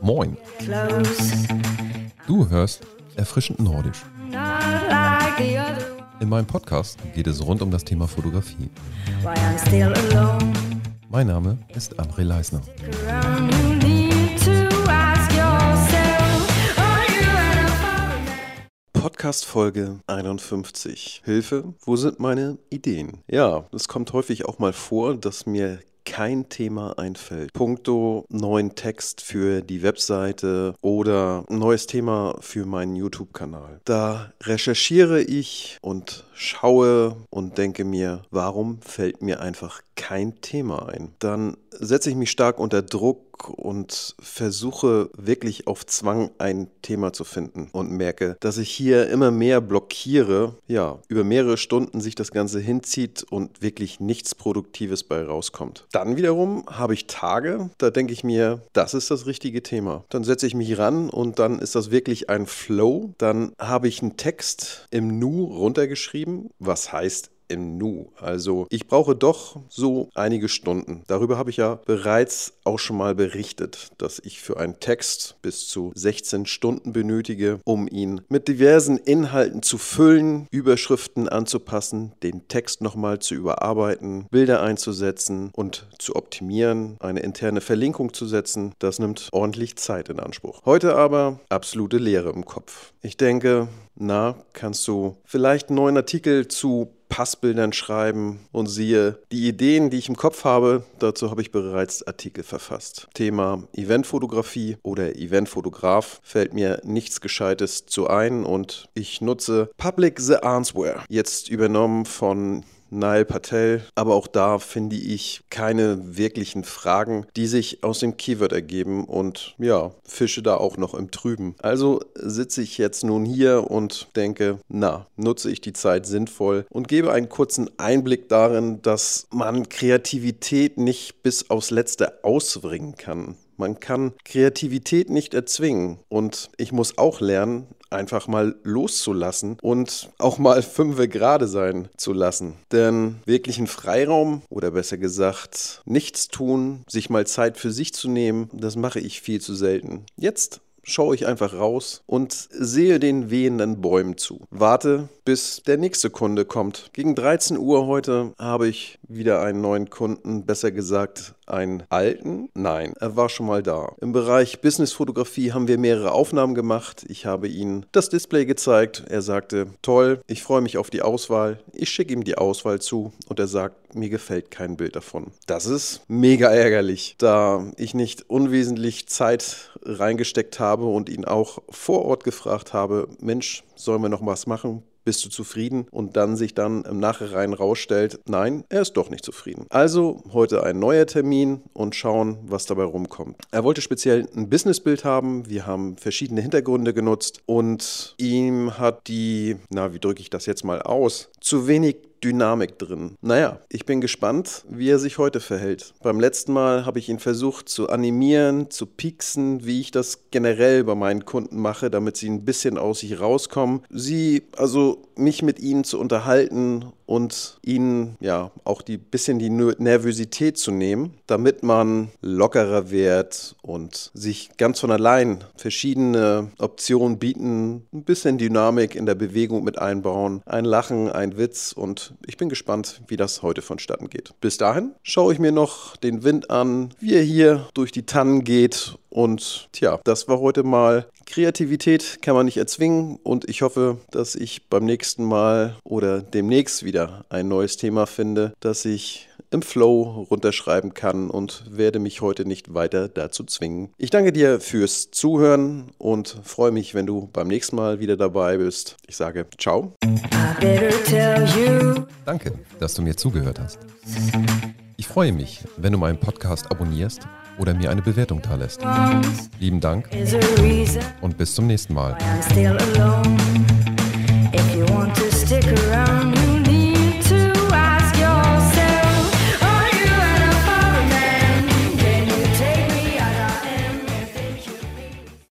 Moin, du hörst Erfrischend Nordisch. In meinem Podcast geht es rund um das Thema Fotografie. Mein Name ist André Leisner. Podcast Folge 51. Hilfe, wo sind meine Ideen? Ja, es kommt häufig auch mal vor, dass mir kein Thema einfällt. Punkto neuen Text für die Webseite oder neues Thema für meinen YouTube-Kanal. Da recherchiere ich und schaue und denke mir, warum fällt mir einfach kein Thema ein? Dann setze ich mich stark unter Druck und versuche wirklich auf Zwang ein Thema zu finden und merke, dass ich hier immer mehr blockiere, ja, über mehrere Stunden sich das Ganze hinzieht und wirklich nichts Produktives bei rauskommt. Dann wiederum habe ich Tage, da denke ich mir, das ist das richtige Thema. Dann setze ich mich ran und dann ist das wirklich ein Flow. Dann habe ich einen Text im Nu runtergeschrieben, was heißt im Nu. Also ich brauche doch so einige Stunden. Darüber habe ich ja bereits auch schon mal berichtet, dass ich für einen Text bis zu 16 Stunden benötige, um ihn mit diversen Inhalten zu füllen, Überschriften anzupassen, den Text nochmal zu überarbeiten, Bilder einzusetzen und zu optimieren, eine interne Verlinkung zu setzen. Das nimmt ordentlich Zeit in Anspruch. Heute aber absolute Leere im Kopf. Ich denke, na, kannst du vielleicht einen neuen Artikel zu Passbildern schreiben und siehe, die Ideen, die ich im Kopf habe, dazu habe ich bereits Artikel verfasst. Thema Eventfotografie oder Eventfotograf fällt mir nichts Gescheites zu ein und ich nutze Public the Answer, jetzt übernommen von Nail Patel, aber auch da finde ich keine wirklichen Fragen, die sich aus dem Keyword ergeben und ja, fische da auch noch im Trüben. Also sitze ich jetzt nun hier und denke, na, nutze ich die Zeit sinnvoll und gebe einen kurzen Einblick darin, dass man Kreativität nicht bis aufs Letzte ausbringen kann. Man kann Kreativität nicht erzwingen. Und ich muss auch lernen, einfach mal loszulassen und auch mal fünfe gerade sein zu lassen. Denn wirklichen Freiraum oder besser gesagt nichts tun, sich mal Zeit für sich zu nehmen, das mache ich viel zu selten. Jetzt schaue ich einfach raus und sehe den wehenden Bäumen zu. Warte, bis der nächste Kunde kommt. Gegen 13 Uhr heute habe ich wieder einen neuen Kunden, besser gesagt einen alten. Nein, er war schon mal da. Im Bereich Businessfotografie haben wir mehrere Aufnahmen gemacht. Ich habe ihm das Display gezeigt. Er sagte, toll, ich freue mich auf die Auswahl. Ich schicke ihm die Auswahl zu und er sagt, mir gefällt kein Bild davon. Das ist mega ärgerlich, da ich nicht unwesentlich Zeit reingesteckt habe und ihn auch vor Ort gefragt habe, Mensch, sollen wir noch was machen? Bist du zufrieden? Und dann sich dann im Nachhinein rausstellt, nein, er ist doch nicht zufrieden. Also heute ein neuer Termin und schauen, was dabei rumkommt. Er wollte speziell ein Businessbild haben. Wir haben verschiedene Hintergründe genutzt und ihm hat die, na, wie drücke ich das jetzt mal aus, zu wenig Dynamik drin. Naja, ich bin gespannt, wie er sich heute verhält. Beim letzten Mal habe ich ihn versucht zu animieren, zu pieksen, wie ich das generell bei meinen Kunden mache, damit sie ein bisschen aus sich rauskommen. Sie, also mich mit ihnen zu unterhalten und ihnen ja auch die bisschen die Nervosität zu nehmen, damit man lockerer wird und sich ganz von allein verschiedene Optionen bieten, ein bisschen Dynamik in der Bewegung mit einbauen, ein Lachen, ein Witz und ich bin gespannt, wie das heute vonstatten geht. Bis dahin schaue ich mir noch den Wind an, wie er hier durch die Tannen geht und tja, das war heute mal Kreativität kann man nicht erzwingen und ich hoffe, dass ich beim nächsten Mal oder demnächst wieder ein neues Thema finde, das ich im Flow runterschreiben kann und werde mich heute nicht weiter dazu zwingen. Ich danke dir fürs Zuhören und freue mich, wenn du beim nächsten Mal wieder dabei bist. Ich sage ciao. Danke, dass du mir zugehört hast. Ich freue mich, wenn du meinen Podcast abonnierst oder mir eine Bewertung da lässt. Lieben Dank und bis zum nächsten Mal.